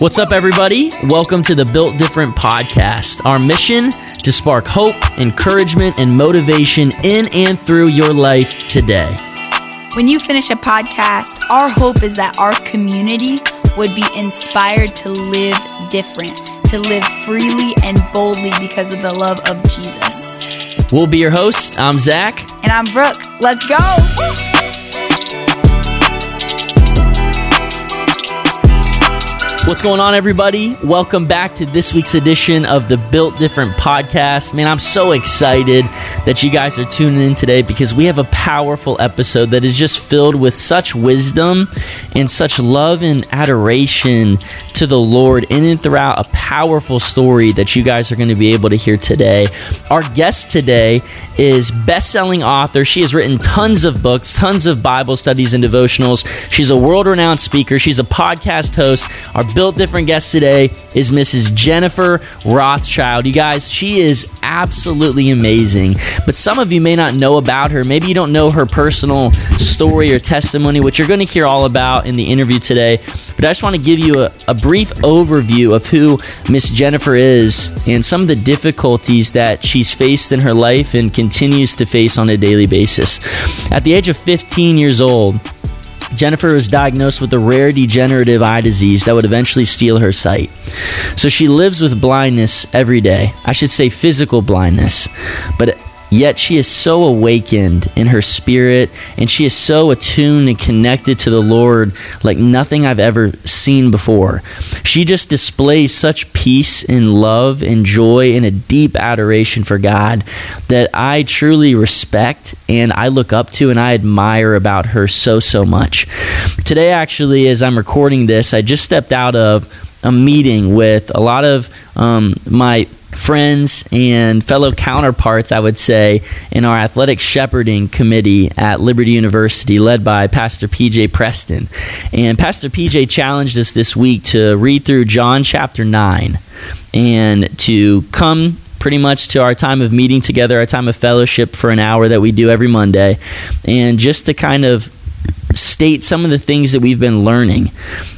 What's up, everybody? Welcome to the Built Different podcast. Our mission to spark hope, encouragement, and motivation in and through your life today. When you finish a podcast, our hope is that our community would be inspired to live different, to live freely and boldly because of the love of Jesus. We'll be your hosts. I'm Zach. And I'm Brooke. Let's go. What's going on, everybody? Welcome back to this week's edition of the Built Different podcast. Man, I'm so excited that you guys are tuning in today because we have a powerful episode that is just filled with such wisdom and such love and adoration to the Lord in and throughout a powerful story that you guys are going to be able to hear today. Our guest today is best-selling author. She has written tons of books, tons of Bible studies and devotionals. She's a world-renowned speaker. She's a podcast host. Our Built Different guest today is Mrs. Jennifer Rothschild. You guys, she is absolutely amazing. But some of you may not know about her. Maybe you don't know her personal story or testimony, which you're going to hear all about in the interview today. But I just want to give you a, a brief overview of who Miss Jennifer is and some of the difficulties that she's faced in her life and continues to face on a daily basis. At the age of 15 years old, Jennifer was diagnosed with a rare degenerative eye disease that would eventually steal her sight. So she lives with blindness every day. I should say physical blindness. But Yet she is so awakened in her spirit and she is so attuned and connected to the Lord like nothing I've ever seen before. She just displays such peace and love and joy and a deep adoration for God that I truly respect and I look up to and I admire about her so, so much. Today, actually, as I'm recording this, I just stepped out of a meeting with a lot of um, my friends and fellow counterparts, I would say, in our athletic shepherding committee at Liberty University, led by Pastor PJ Preston. And Pastor PJ challenged us this week to read through John chapter 9 and to come pretty much to our time of meeting together, our time of fellowship for an hour that we do every Monday, and just to kind of state some of the things that we've been learning.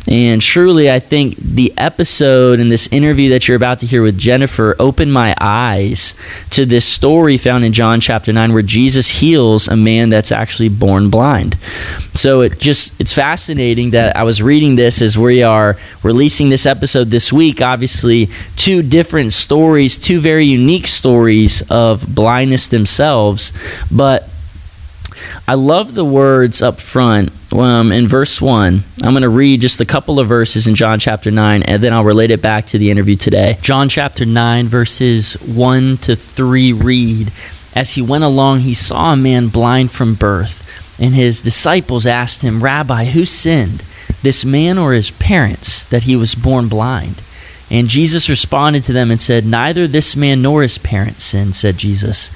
And truly, I think the episode and this interview that you're about to hear with Jennifer opened my eyes to this story found in John chapter 9 where Jesus heals a man that's actually born blind. So it just it's fascinating that I was reading this as we are releasing this episode this week. Obviously, two different stories, two very unique stories of blindness themselves, but I love the words up front um, in verse 1. I'm going to read just a couple of verses in John chapter 9, and then I'll relate it back to the interview today. John chapter 9, verses 1 to 3 read As he went along, he saw a man blind from birth, and his disciples asked him, Rabbi, who sinned, this man or his parents, that he was born blind? And Jesus responded to them and said, Neither this man nor his parents sinned, said Jesus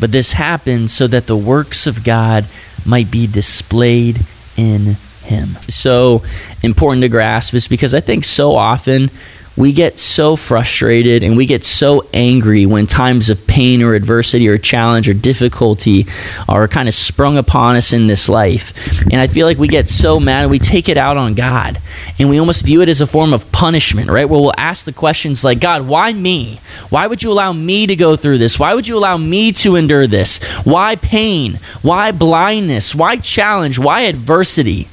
but this happened so that the works of God might be displayed in him. So important to grasp is because I think so often we get so frustrated and we get so angry when times of pain or adversity or challenge or difficulty are kind of sprung upon us in this life. And I feel like we get so mad and we take it out on God and we almost view it as a form of punishment, right? Where we'll ask the questions like, God, why me? Why would you allow me to go through this? Why would you allow me to endure this? Why pain? Why blindness? Why challenge? Why adversity?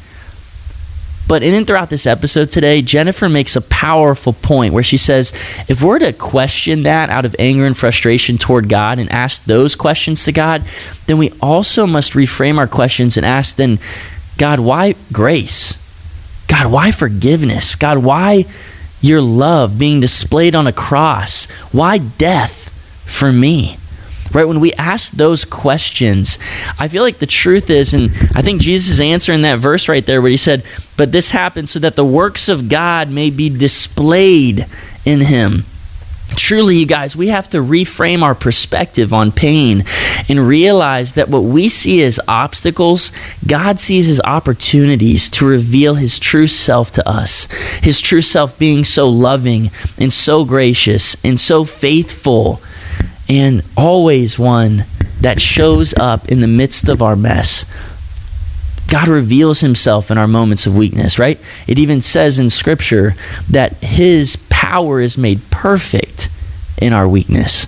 But in and throughout this episode today, Jennifer makes a powerful point where she says, if we're to question that out of anger and frustration toward God and ask those questions to God, then we also must reframe our questions and ask then, God, why grace? God, why forgiveness? God, why your love being displayed on a cross? Why death for me? Right? When we ask those questions, I feel like the truth is, and I think Jesus' answer in that verse right there, where he said, But this happened so that the works of God may be displayed in him. Truly, you guys, we have to reframe our perspective on pain and realize that what we see as obstacles, God sees as opportunities to reveal His true self to us. His true self being so loving and so gracious and so faithful and always one that shows up in the midst of our mess. God reveals himself in our moments of weakness, right? It even says in scripture that his power is made perfect in our weakness.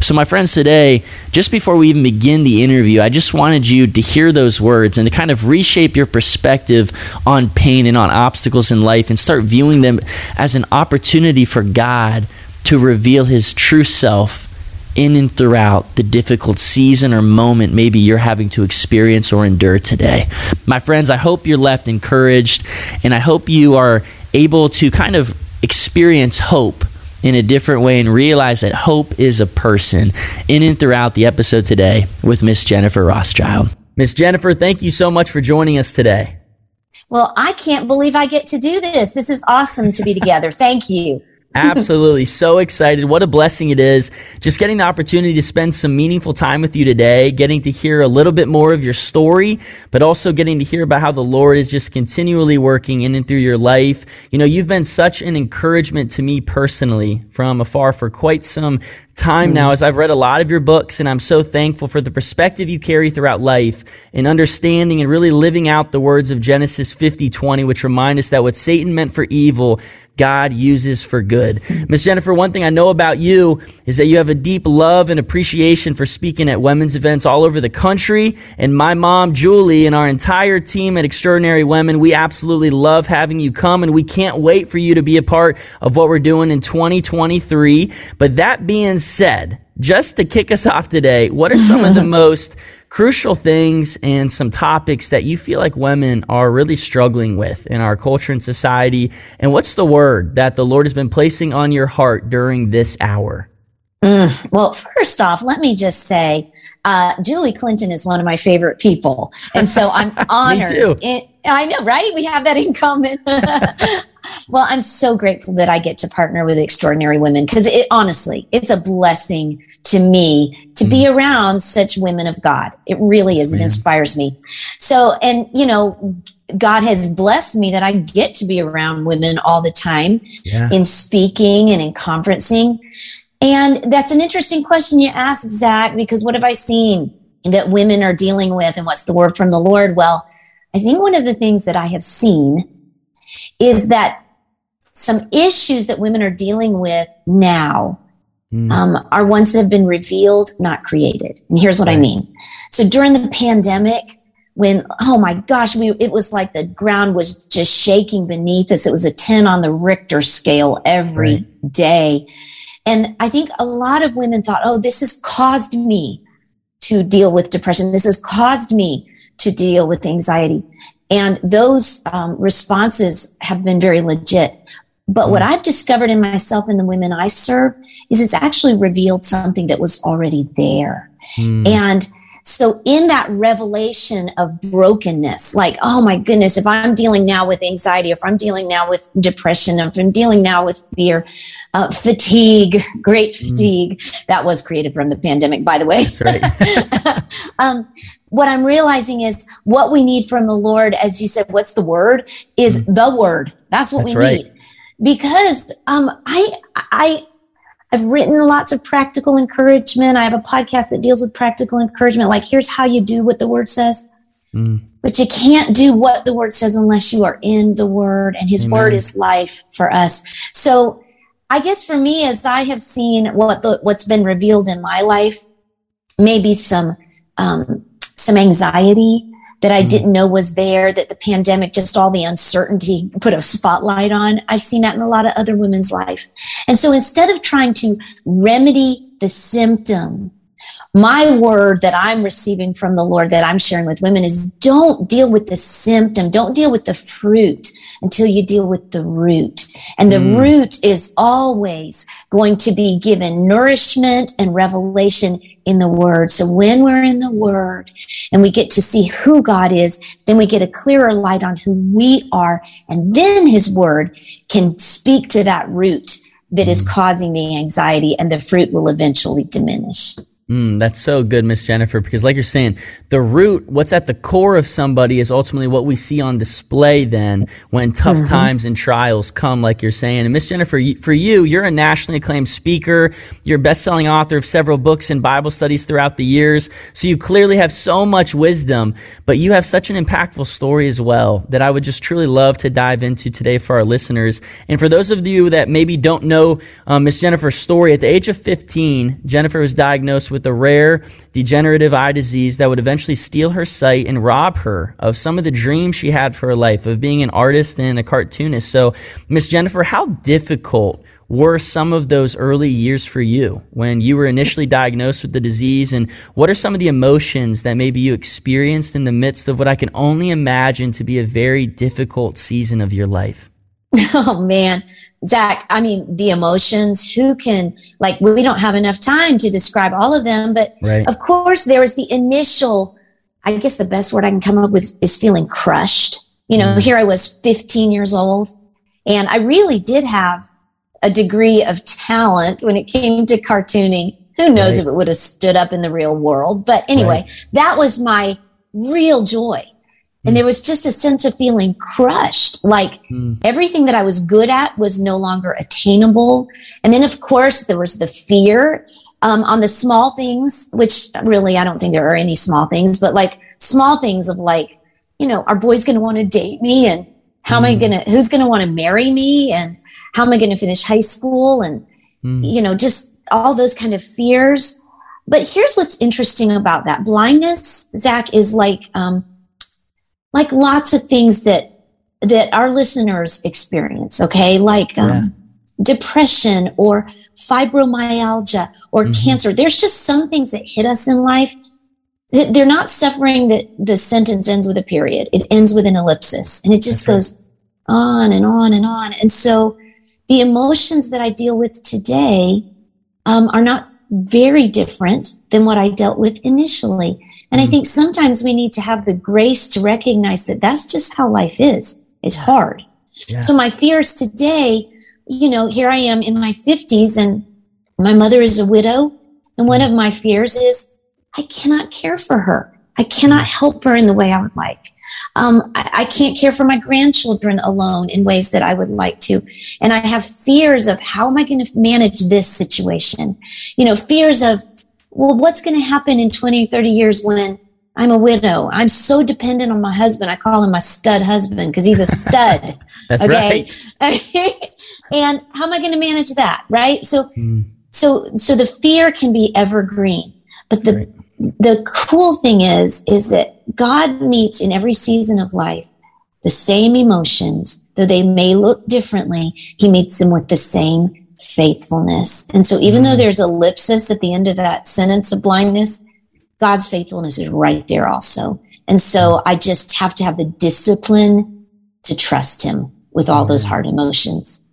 So, my friends, today, just before we even begin the interview, I just wanted you to hear those words and to kind of reshape your perspective on pain and on obstacles in life and start viewing them as an opportunity for God to reveal his true self in and throughout the difficult season or moment maybe you're having to experience or endure today. My friends, I hope you're left encouraged and I hope you are able to kind of experience hope in a different way and realize that hope is a person in and throughout the episode today with Miss Jennifer Rothschild. Miss Jennifer, thank you so much for joining us today. Well, I can't believe I get to do this. This is awesome to be together. Thank you. Absolutely. So excited. What a blessing it is. Just getting the opportunity to spend some meaningful time with you today, getting to hear a little bit more of your story, but also getting to hear about how the Lord is just continually working in and through your life. You know, you've been such an encouragement to me personally from afar for quite some time mm. now as I've read a lot of your books, and I'm so thankful for the perspective you carry throughout life and understanding and really living out the words of Genesis 50 20, which remind us that what Satan meant for evil, God uses for good. Miss Jennifer, one thing I know about you is that you have a deep love and appreciation for speaking at women's events all over the country. And my mom, Julie, and our entire team at Extraordinary Women, we absolutely love having you come and we can't wait for you to be a part of what we're doing in 2023. But that being said, just to kick us off today, what are some of the most crucial things and some topics that you feel like women are really struggling with in our culture and society? And what's the word that the Lord has been placing on your heart during this hour? Mm, well, first off, let me just say, uh, Julie Clinton is one of my favorite people. And so I'm honored. In, I know, right? We have that in common. well, I'm so grateful that I get to partner with extraordinary women because it honestly, it's a blessing to me to be mm. around such women of God. It really is. It inspires me. So, and you know, God has blessed me that I get to be around women all the time yeah. in speaking and in conferencing. And that's an interesting question you ask, Zach, because what have I seen that women are dealing with and what's the word from the Lord? Well, I think one of the things that I have seen is that some issues that women are dealing with now mm. um, are ones that have been revealed, not created. And here's what right. I mean. So during the pandemic, when oh my gosh, we it was like the ground was just shaking beneath us. It was a 10 on the Richter scale every right. day, And I think a lot of women thought, oh, this has caused me to deal with depression. This has caused me to deal with anxiety. And those um, responses have been very legit. But what mm. I've discovered in myself and the women I serve is it's actually revealed something that was already there. Mm. And so in that revelation of brokenness, like, oh my goodness, if I'm dealing now with anxiety, if I'm dealing now with depression, if I'm dealing now with fear, uh, fatigue, great mm. fatigue, mm. that was created from the pandemic, by the way. That's right. um, what I'm realizing is what we need from the Lord, as you said, what's the word? Is mm. the word. That's what That's we right. need because um, I I I've written lots of practical encouragement. I have a podcast that deals with practical encouragement. Like, here's how you do what the word says. Mm. But you can't do what the word says unless you are in the word, and his Amen. word is life for us. So, I guess for me, as I have seen what the, what's been revealed in my life, maybe some um, some anxiety, that I mm. didn't know was there, that the pandemic, just all the uncertainty put a spotlight on. I've seen that in a lot of other women's life. And so instead of trying to remedy the symptom, my word that I'm receiving from the Lord that I'm sharing with women is don't deal with the symptom. Don't deal with the fruit until you deal with the root. And the mm. root is always going to be given nourishment and revelation in the word. So when we're in the word and we get to see who God is, then we get a clearer light on who we are. And then his word can speak to that root that is mm. causing the anxiety and the fruit will eventually diminish. Mm, that's so good, Miss Jennifer, because like you're saying, the root, what's at the core of somebody is ultimately what we see on display then when tough mm-hmm. times and trials come, like you're saying. And Miss Jennifer, for you, you're a nationally acclaimed speaker. You're a best-selling author of several books and Bible studies throughout the years. So you clearly have so much wisdom, but you have such an impactful story as well that I would just truly love to dive into today for our listeners. And for those of you that maybe don't know um, Miss Jennifer's story, at the age of 15, Jennifer was diagnosed with a rare degenerative eye disease that would eventually steal her sight and rob her of some of the dreams she had for her life of being an artist and a cartoonist. So, Miss Jennifer, how difficult were some of those early years for you when you were initially diagnosed with the disease? And what are some of the emotions that maybe you experienced in the midst of what I can only imagine to be a very difficult season of your life? Oh, man. Zach, I mean, the emotions, who can, like, we don't have enough time to describe all of them, but right. of course, there was the initial, I guess the best word I can come up with is feeling crushed. You know, mm. here I was 15 years old, and I really did have a degree of talent when it came to cartooning. Who knows right. if it would have stood up in the real world? But anyway, right. that was my real joy and there was just a sense of feeling crushed. Like mm. everything that I was good at was no longer attainable. And then, of course, there was the fear um, on the small things, which really I don't think there are any small things, but like small things of like, you know, are boys going to want to date me? And how mm. am I hmm. going to, who's going to want to marry me? And how am I going to finish high school? And, mm. you know, just all those kind of fears. But here's what's interesting about that blindness, Zach, is like, um, like lots of things that that our listeners experience okay like um, yeah. depression or fibromyalgia or mm-hmm. cancer there's just some things that hit us in life they're not suffering that the sentence ends with a period it ends with an ellipsis and it just That's goes right. on and on and on and so the emotions that i deal with today um, are not very different than what i dealt with initially and I mm-hmm. think sometimes we need to have the grace to recognize that that's just how life is. It's hard. Yeah. So my fears today, you know, here I am in my 50s and my mother is a widow. And one mm-hmm. of my fears is I cannot care for her. I cannot mm-hmm. help her in the way I would like. Um, I, I, can't care for my grandchildren alone in ways that I would like to. And I have fears of how am I going to manage this situation? You know, fears of well, what's going to happen in 20, 30 years when I'm a widow? I'm so dependent on my husband. I call him my stud husband because he's a stud. That's okay? right. and how am I going to manage that? Right. So, mm. so, so the fear can be evergreen, but the, right. the cool thing is, is that God meets in every season of life the same emotions, though they may look differently. He meets them with the same faithfulness. And so even mm-hmm. though there's ellipsis at the end of that sentence of blindness, God's faithfulness is right there also. And so I just have to have the discipline to trust him with all those hard emotions.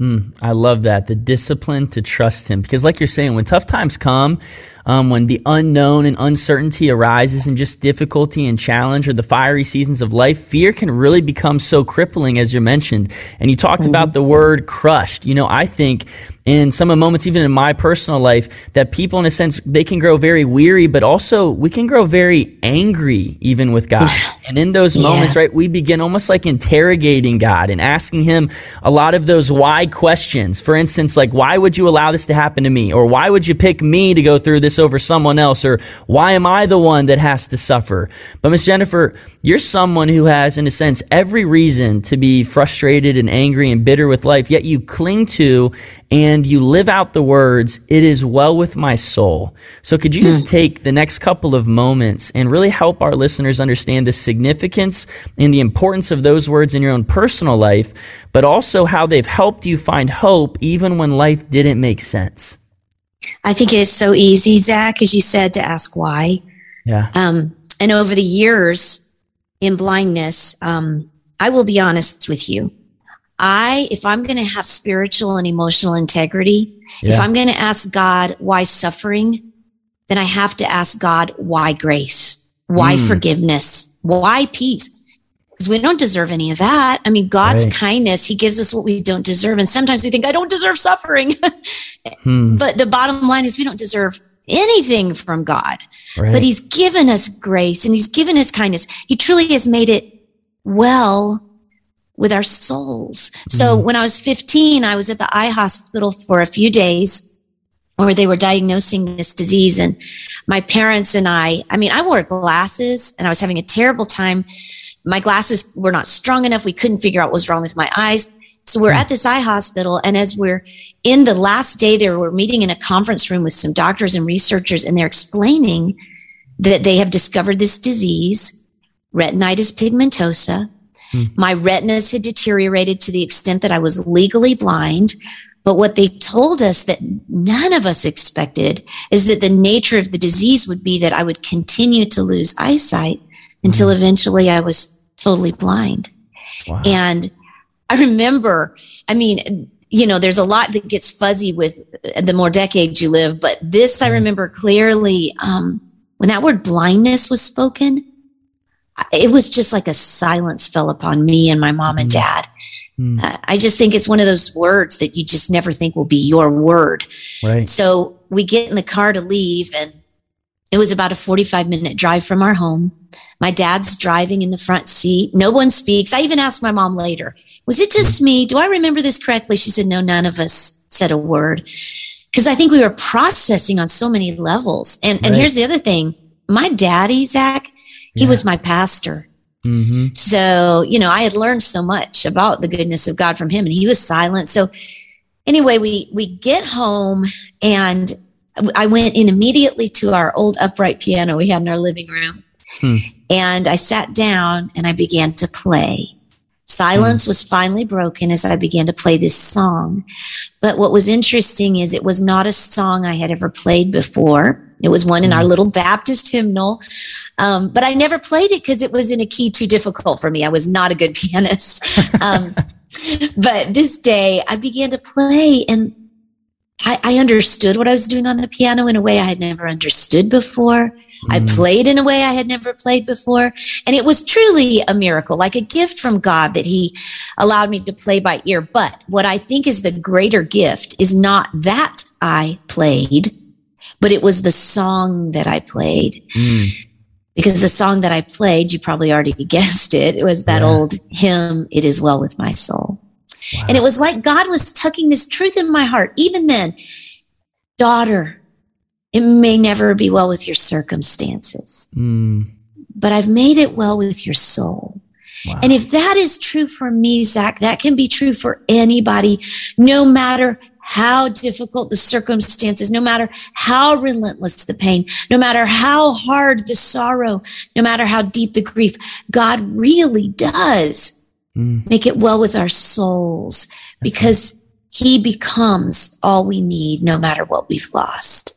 Mm, I love that. The discipline to trust him. Because, like you're saying, when tough times come, um, when the unknown and uncertainty arises and just difficulty and challenge or the fiery seasons of life, fear can really become so crippling, as you mentioned. And you talked mm-hmm. about the word crushed. You know, I think in some of the moments, even in my personal life, that people, in a sense, they can grow very weary, but also we can grow very angry even with God. and in those moments, yeah. right, we begin almost like interrogating God and asking Him a lot of those why questions. For instance, like, why would you allow this to happen to me? Or why would you pick me to go through this over someone else? Or why am I the one that has to suffer? But Miss Jennifer, you're someone who has, in a sense, every reason to be frustrated and angry and bitter with life, yet you cling to and you live out the words, it is well with my soul. So could you just hmm. take the next couple of moments and really help our listeners understand the significance and the importance of those words in your own personal life, but also how they've helped you find hope even when life didn't make sense? I think it is so easy, Zach, as you said, to ask why. Yeah. Um, and over the years in blindness, um, I will be honest with you. I, if I'm going to have spiritual and emotional integrity, yeah. if I'm going to ask God why suffering, then I have to ask God why grace, why mm. forgiveness, why peace. Because we don't deserve any of that. I mean, God's right. kindness, He gives us what we don't deserve. And sometimes we think, I don't deserve suffering. hmm. But the bottom line is, we don't deserve anything from God. Right. But he's given us grace and he's given us kindness. He truly has made it well with our souls. So mm when I was 15, I was at the eye hospital for a few days where they were diagnosing this disease. And my parents and I, I mean, I wore glasses and I was having a terrible time. My glasses were not strong enough. We couldn't figure out what was wrong with my eyes. So we're at this eye hospital. And as we're in the last day there, we're meeting in a conference room with some doctors and researchers, and they're explaining that they have discovered this disease, retinitis pigmentosa. Hmm. My retinas had deteriorated to the extent that I was legally blind. But what they told us that none of us expected is that the nature of the disease would be that I would continue to lose eyesight until mm. eventually I was totally blind. Wow. And I remember, I mean, you know, there's a lot that gets fuzzy with the more decades you live, but this I mm. remember clearly um, when that word blindness was spoken, it was just like a silence fell upon me and my mom and mm. dad. Mm. Uh, I just think it's one of those words that you just never think will be your word. Right. So we get in the car to leave, and it was about a 45 minute drive from our home. My dad's driving in the front seat. No one speaks. I even asked my mom later, was it just me? Do I remember this correctly? She said, no, none of us said a word. Because I think we were processing on so many levels. And, right. and here's the other thing my daddy, Zach, he yeah. was my pastor. Mm-hmm. So, you know, I had learned so much about the goodness of God from him and he was silent. So anyway, we, we get home and I went in immediately to our old upright piano we had in our living room. Hmm. And I sat down and I began to play. Silence hmm. was finally broken as I began to play this song. But what was interesting is it was not a song I had ever played before. It was one in our mm. little Baptist hymnal. Um, but I never played it because it was in a key too difficult for me. I was not a good pianist. Um, but this day I began to play and I, I, understood what I was doing on the piano in a way I had never understood before. Mm. I played in a way I had never played before. And it was truly a miracle, like a gift from God that He allowed me to play by ear. But what I think is the greater gift is not that I played, but it was the song that I played. Mm. Because the song that I played, you probably already guessed it, it was that yeah. old hymn, It Is Well With My Soul. Wow. And it was like God was tucking this truth in my heart. Even then, daughter, it may never be well with your circumstances, mm. but I've made it well with your soul. Wow. And if that is true for me, Zach, that can be true for anybody, no matter how difficult the circumstances, no matter how relentless the pain, no matter how hard the sorrow, no matter how deep the grief, God really does mm. make it well with our souls because he becomes all we need no matter what we've lost.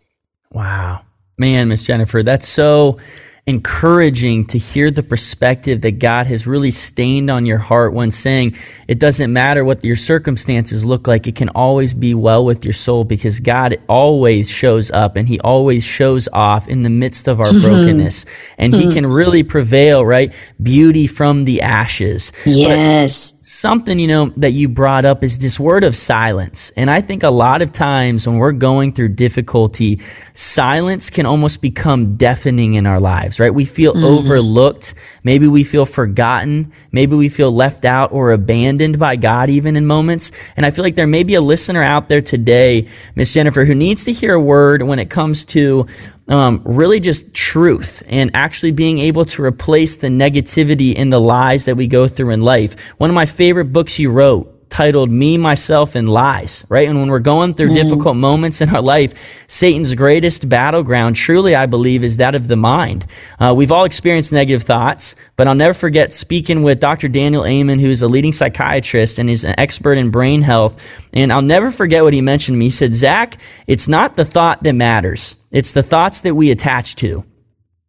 Wow. Man, Miss Jennifer, that's so encouraging to hear the perspective that God has really stained on your heart when saying it doesn't matter what your circumstances look like, it can always be well with your soul because God always shows up and He always shows off in the midst of our mm-hmm. brokenness. And He mm-hmm. can really prevail, right? Beauty from the ashes. Yes. But something, you know, that you brought up is this word of silence. And I think a lot of times when we're going through difficulty, silence can almost become deafening in our lives, right? We feel mm-hmm. overlooked. Maybe we feel forgotten. Maybe we feel left out or abandoned by God even in moments. And I feel like there may be a listener out there today, Miss Jennifer, who needs to hear a word when it comes to um, really just truth and actually being able to replace the negativity and the lies that we go through in life. One of my favorite books you wrote titled Me, Myself, and Lies, right? And when we're going through mm. difficult moments in our life, Satan's greatest battleground, truly, I believe, is that of the mind. Uh, we've all experienced negative thoughts, but I'll never forget speaking with Dr. Daniel Amen, who's a leading psychiatrist and is an expert in brain health. And I'll never forget what he mentioned to me. He said, Zach, it's not the thought that matters. It's the thoughts that we attach to.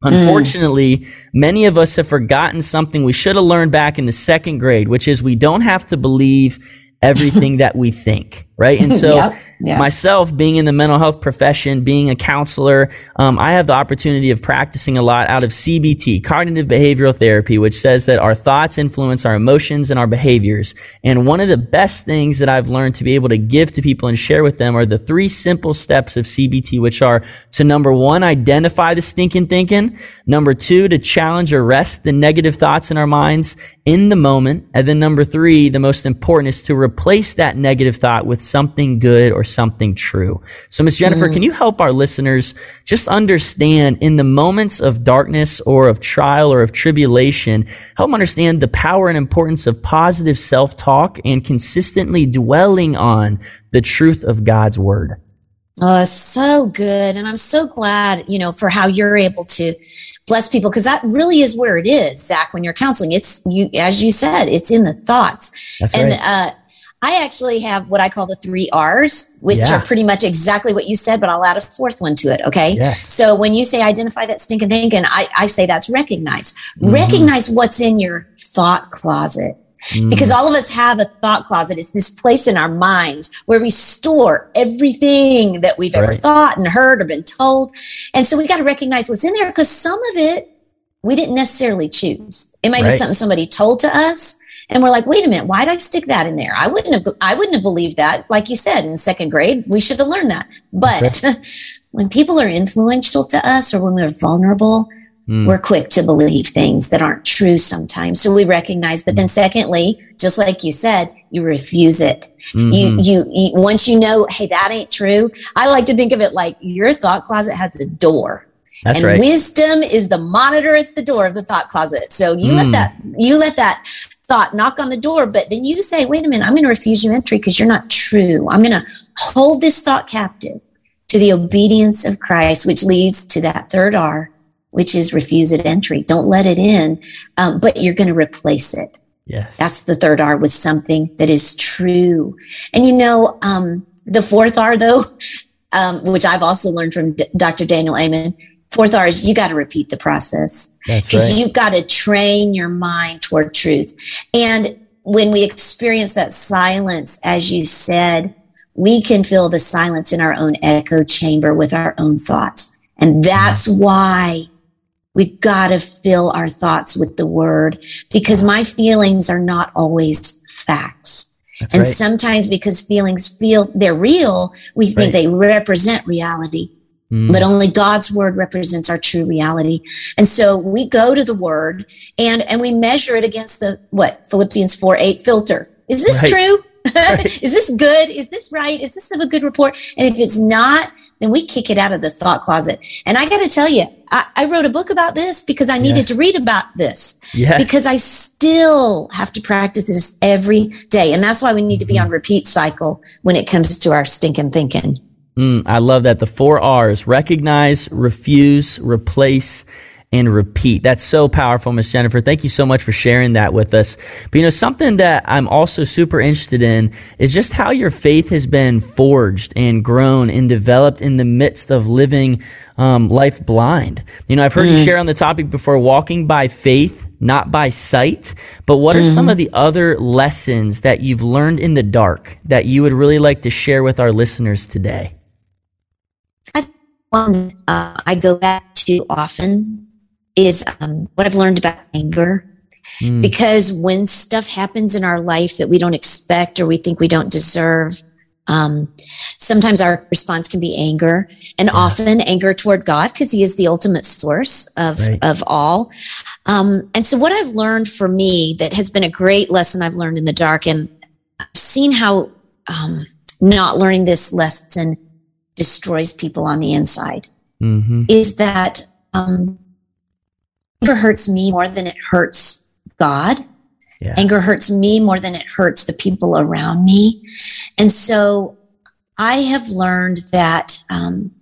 Unfortunately, mm. many of us have forgotten something we should have learned back in the second grade, which is we don't have to believe everything that we think. Right? And so, yep, yep. myself being in the mental health profession, being a counselor, um, I have the opportunity of practicing a lot out of CBT, cognitive behavioral therapy, which says that our thoughts influence our emotions and our behaviors. And one of the best things that I've learned to be able to give to people and share with them are the three simple steps of CBT, which are to number one, identify the stinking thinking. Number two, to challenge or rest the negative thoughts in our minds in the moment. And then number three, the most important is to replace that negative thought with something good or something true. So, Miss Jennifer, mm. can you help our listeners just understand in the moments of darkness or of trial or of tribulation, help them understand the power and importance of positive self-talk and consistently dwelling on the truth of God's word? Oh, so good. And I'm so glad, you know, for how you're able to bless people because that really is where it is, Zach, when you're counseling. It's you, as you said, it's in the thoughts. That's and, right. uh, I actually have what I call the three R's, which yeah. are pretty much exactly what you said, but I'll add a fourth one to it. Okay. Yes. So when you say identify that stinking thinking, I, I say that's recognize. Mm-hmm. Recognize what's in your thought closet. Mm. Because all of us have a thought closet. It's this place in our minds where we store everything that we've right. ever thought and heard or been told. And so we got to recognize what's in there because some of it we didn't necessarily choose. It might right. be something somebody told to us and we're like wait a minute why did i stick that in there i wouldn't have i wouldn't have believed that like you said in second grade we should have learned that but when people are influential to us or when we're vulnerable mm. we're quick to believe things that aren't true sometimes so we recognize but then secondly just like you said you refuse it mm-hmm. you, you you once you know hey that ain't true i like to think of it like your thought closet has a door that's and right. wisdom is the monitor at the door of the thought closet. So you mm. let that you let that thought knock on the door, but then you say, wait a minute, I'm going to refuse you entry because you're not true. I'm going to hold this thought captive to the obedience of Christ, which leads to that third R, which is refuse it entry. Don't let it in, um, but you're going to replace it. Yes. That's the third R with something that is true. And you know, um, the fourth R though, um, which I've also learned from D- Dr. Daniel Amen, fourth R is you got to repeat the process because right. you've got to train your mind toward truth. And when we experience that silence, as you said, we can feel the silence in our own echo chamber with our own thoughts. And that's mm-hmm. why we got to fill our thoughts with the word because my feelings are not always facts. That's and right. sometimes because feelings feel they're real, we think right. they represent reality. Mm. But only God's word represents our true reality. And so we go to the word and, and we measure it against the, what, Philippians 4 8 filter. Is this right. true? Right. Is this good? Is this right? Is this of a good report? And if it's not, then we kick it out of the thought closet. And I got to tell you, I, I, wrote a book about this because I needed yes. to read about this. Yes. Because I still have to practice this every day. And that's why we need to be on repeat cycle when it comes to our stinking thinking. Mm, I love that. The four R's recognize, refuse, replace, and repeat. That's so powerful, Miss Jennifer. Thank you so much for sharing that with us. But you know, something that I'm also super interested in is just how your faith has been forged and grown and developed in the midst of living um, life blind. You know, I've heard mm-hmm. you share on the topic before walking by faith, not by sight. But what are mm-hmm. some of the other lessons that you've learned in the dark that you would really like to share with our listeners today? One uh, I go back to often is um, what I've learned about anger. Mm. Because when stuff happens in our life that we don't expect or we think we don't deserve, um, sometimes our response can be anger and yeah. often anger toward God because he is the ultimate source of, right. of all. Um, and so what I've learned for me that has been a great lesson I've learned in the dark and I've seen how, um, not learning this lesson destroys people on the inside mm-hmm. is that um, anger hurts me more than it hurts God. Yeah. Anger hurts me more than it hurts the people around me. And so I have learned that um,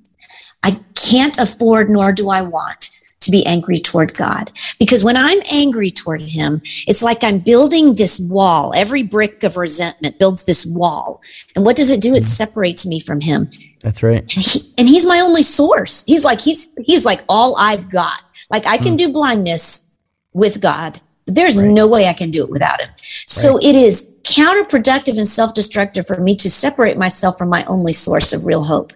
I can't afford, nor do I want to be angry toward God. Because when I'm angry toward Him, it's like I'm building this wall. Every brick of resentment builds this wall. And what does it do? It mm. separates me from Him. That's right. And, he, and He's my only source. He's like, He's, He's like all I've got. Like I can mm. do blindness with God. There's right. no way I can do it without him. So right. it is counterproductive and self-destructive for me to separate myself from my only source of real hope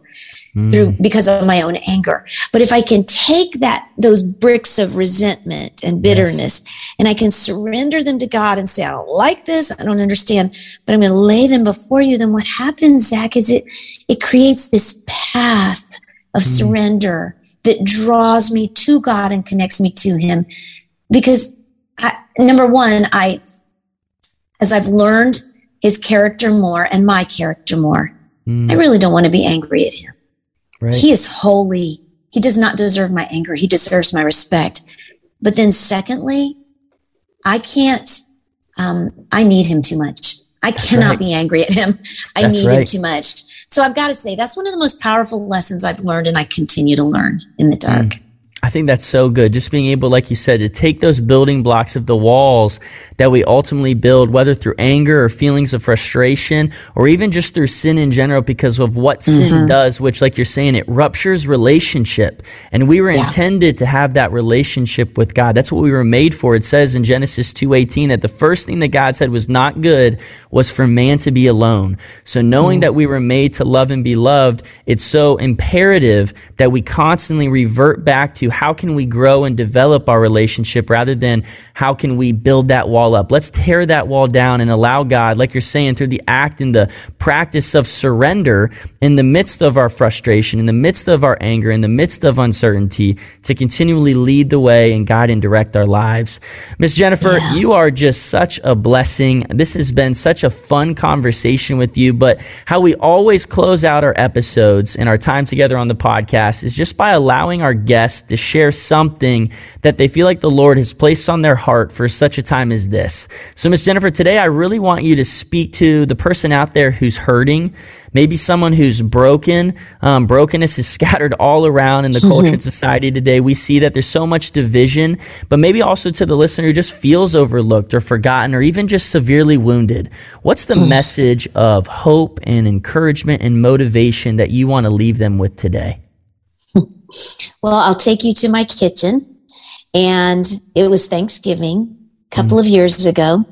mm. through because of my own anger. But if I can take that those bricks of resentment and bitterness yes. and I can surrender them to God and say, I don't like this, I don't understand, but I'm going to lay them before you, then what happens, Zach, is it it creates this path of mm. surrender that draws me to God and connects me to Him. Because I, number one, I as I've learned his character more and my character more, mm. I really don't want to be angry at him. Right. He is holy. He does not deserve my anger. He deserves my respect. But then, secondly, I can't, um, I need him too much. I that's cannot right. be angry at him. I that's need right. him too much. So I've got to say, that's one of the most powerful lessons I've learned and I continue to learn in the dark. Mm. I think that's so good. Just being able, like you said, to take those building blocks of the walls that we ultimately build, whether through anger or feelings of frustration, or even just through sin in general, because of what mm-hmm. sin does, which, like you're saying, it ruptures relationship. And we were yeah. intended to have that relationship with God. That's what we were made for. It says in Genesis 2.18 that the first thing that God said was not good was for man to be alone. So knowing mm that we were made to love and be loved, it's so imperative that we constantly revert back to how can we grow and develop our relationship rather than how can we build that wall up. Let's tear that wall down and allow God, like you're saying, through the act and the practice of surrender in the midst of our frustration, in the midst of our anger, in the midst of uncertainty, to continually lead the way and guide and direct our lives. Miss Jennifer, yeah. you are just such a blessing. This has been such a fun conversation with you, but how we always close out our episodes and our time together on the podcast is just by allowing our guests to share something that they feel like the Lord has placed on their heart for such a time as this. So, Miss Jennifer, today I really want you to speak to the person out there who's hurting, maybe someone who's broken. Um, brokenness is scattered all around in the culture and society today. We see that there's so much division, but maybe also to the listener who just feels overlooked or forgotten or even just severely wounded. What's the message of hope and encouragement and motivation that you want to leave them with today? Well, I'll take you to my kitchen. And it was Thanksgiving a couple mm. of years ago.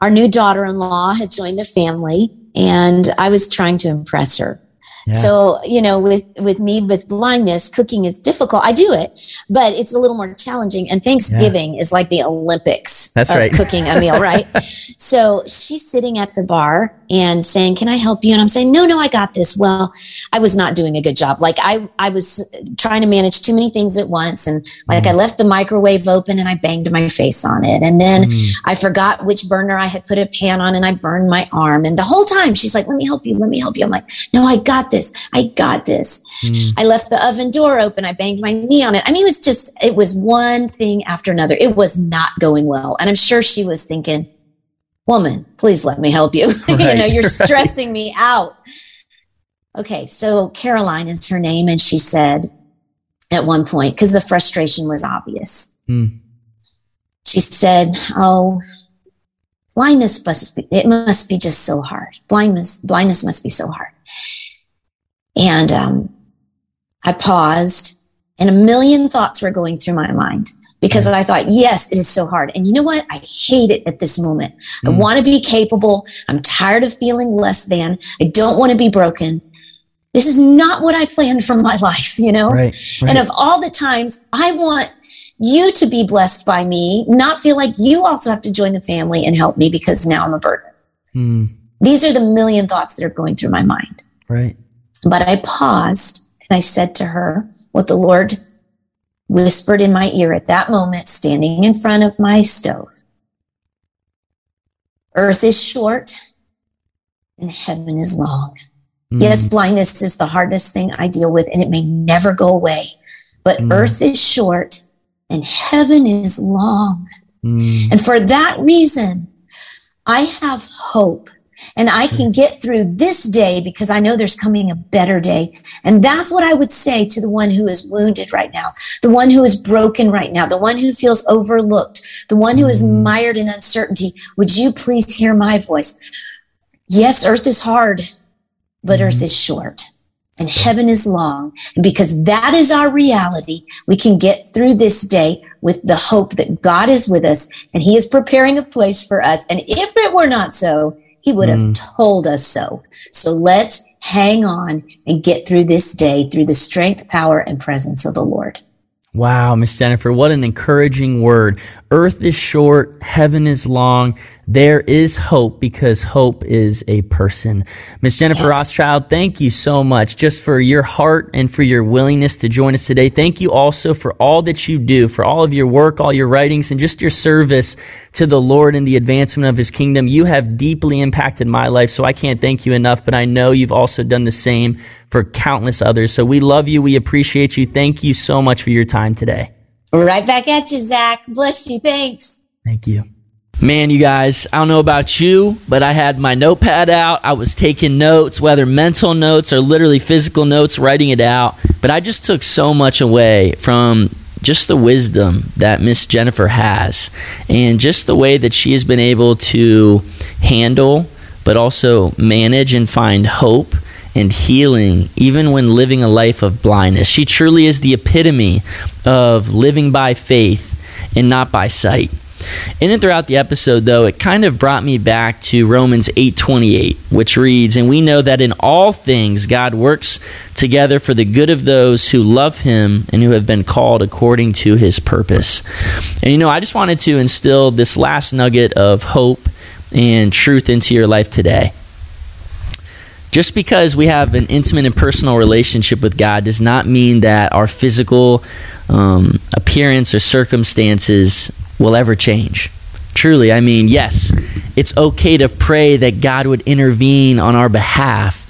Our new daughter in law had joined the family, and I was trying to impress her. Yeah. So, you know, with, with me with blindness, cooking is difficult. I do it, but it's a little more challenging. And Thanksgiving yeah. is like the Olympics That's of right. cooking a meal, right? so she's sitting at the bar and saying, Can I help you? And I'm saying, No, no, I got this. Well, I was not doing a good job. Like I, I was trying to manage too many things at once. And like mm. I left the microwave open and I banged my face on it. And then mm. I forgot which burner I had put a pan on and I burned my arm. And the whole time she's like, Let me help you. Let me help you. I'm like, No, I got this. I got this. Mm. I left the oven door open. I banged my knee on it. I mean, it was just, it was one thing after another. It was not going well. And I'm sure she was thinking, woman, please let me help you. Right, you know, you're right. stressing me out. Okay. So Caroline is her name. And she said at one point, because the frustration was obvious, mm. she said, Oh, blindness must be, it must be just so hard. Blindness, blindness must be so hard. And um, I paused, and a million thoughts were going through my mind because I thought, yes, it is so hard. And you know what? I hate it at this moment. Mm. I want to be capable. I'm tired of feeling less than. I don't want to be broken. This is not what I planned for my life, you know? Right, right. And of all the times I want you to be blessed by me, not feel like you also have to join the family and help me because now I'm a burden. Mm. These are the million thoughts that are going through my mind. Right. But I paused and I said to her what the Lord whispered in my ear at that moment, standing in front of my stove. Earth is short and heaven is long. Mm. Yes, blindness is the hardest thing I deal with and it may never go away. But mm. earth is short and heaven is long. Mm. And for that reason, I have hope and I can get through this day because I know there's coming a better day. And that's what I would say to the one who is wounded right now, the one who is broken right now, the one who feels overlooked, the one who is mm-hmm. mired in uncertainty. Would you please hear my voice? Yes, earth is hard, but earth is short and heaven is long. And because that is our reality, we can get through this day with the hope that God is with us and He is preparing a place for us. And if it were not so, He would mm. have told us so. So let's hang on and get through this day through the strength, power, and presence of the Lord. Wow, Miss Jennifer, what an encouraging word. Earth is short, heaven is long. There is hope because hope is a person. Miss Jennifer yes. Rothschild, thank you so much just for your heart and for your willingness to join us today. Thank you also for all that you do, for all of your work, all your writings, and just your service to the Lord and the advancement of his kingdom. You have deeply impacted my life, so I can't thank you enough, but I know you've also done the same for countless others. So we love you. We appreciate you. Thank you so much for your time today. Right back at you, Zach. Bless you. Thanks. Thank you. Man, you guys, I don't know about you, but I had my notepad out. I was taking notes, whether mental notes or literally physical notes, writing it out. But I just took so much away from just the wisdom that Miss Jennifer has and just the way that she has been able to handle, but also manage and find hope and healing, even when living a life of blindness. She truly is the epitome of living by faith and not by sight. In and throughout the episode, though, it kind of brought me back to Romans 8:28, which reads, "And we know that in all things God works together for the good of those who love Him and who have been called according to His purpose." And you know, I just wanted to instill this last nugget of hope and truth into your life today. Just because we have an intimate and personal relationship with God does not mean that our physical um, appearance or circumstances will ever change. Truly, I mean, yes, it's okay to pray that God would intervene on our behalf,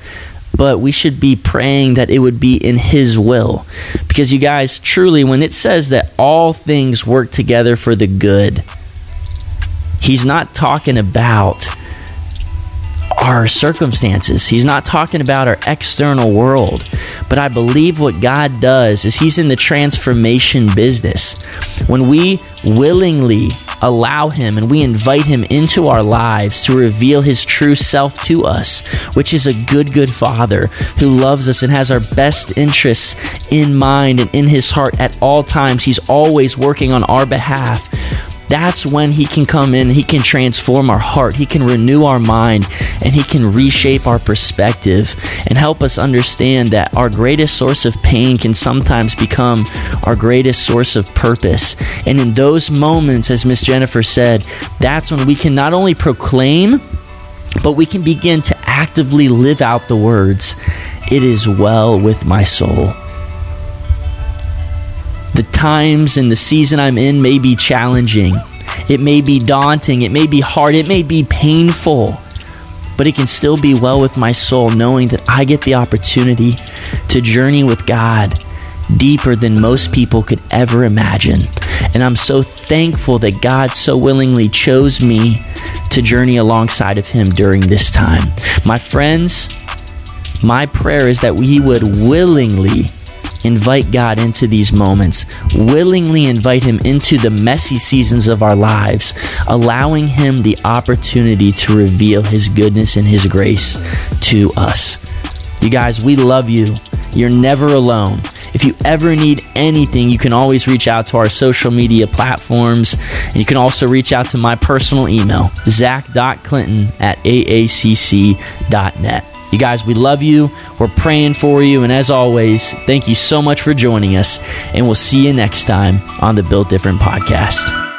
but we should be praying that it would be in His will. Because, you guys, truly, when it says that all things work together for the good, He's not talking about our circumstances. He's not talking about our external world. But I believe what God does is He's in the transformation business. When we willingly allow Him and we invite Him into our lives to reveal His true self to us, which is a good, good Father who loves us and has our best interests in mind and in His heart at all times. He's always working on our behalf that's when He can come in, He can transform our heart, He can renew our mind, and He can reshape our perspective and help us understand that our greatest source of pain can sometimes become our greatest source of purpose. And in those moments, as Miss Jennifer said, that's when we can not only proclaim, but we can begin to actively live out the words, It is well with my soul. The times and the season I'm in may be challenging. It may be daunting. It may be hard. It may be painful. But it can still be well with my soul knowing that I get the opportunity to journey with God deeper than most people could ever imagine. And I'm so thankful that God so willingly chose me to journey alongside of Him during this time. My friends, my prayer is that we would willingly invite God into these moments, willingly invite Him into the messy seasons of our lives, allowing Him the opportunity to reveal His goodness and His grace to us. You guys, we love you. You're never alone. If you ever need anything, you can always reach out to our social media platforms. You can also reach out to my personal email, zach.clinton at aacc.net. You guys, we love you. We're praying for you. And as always, thank you so much for joining us. And we'll see you next time on the Built Different podcast.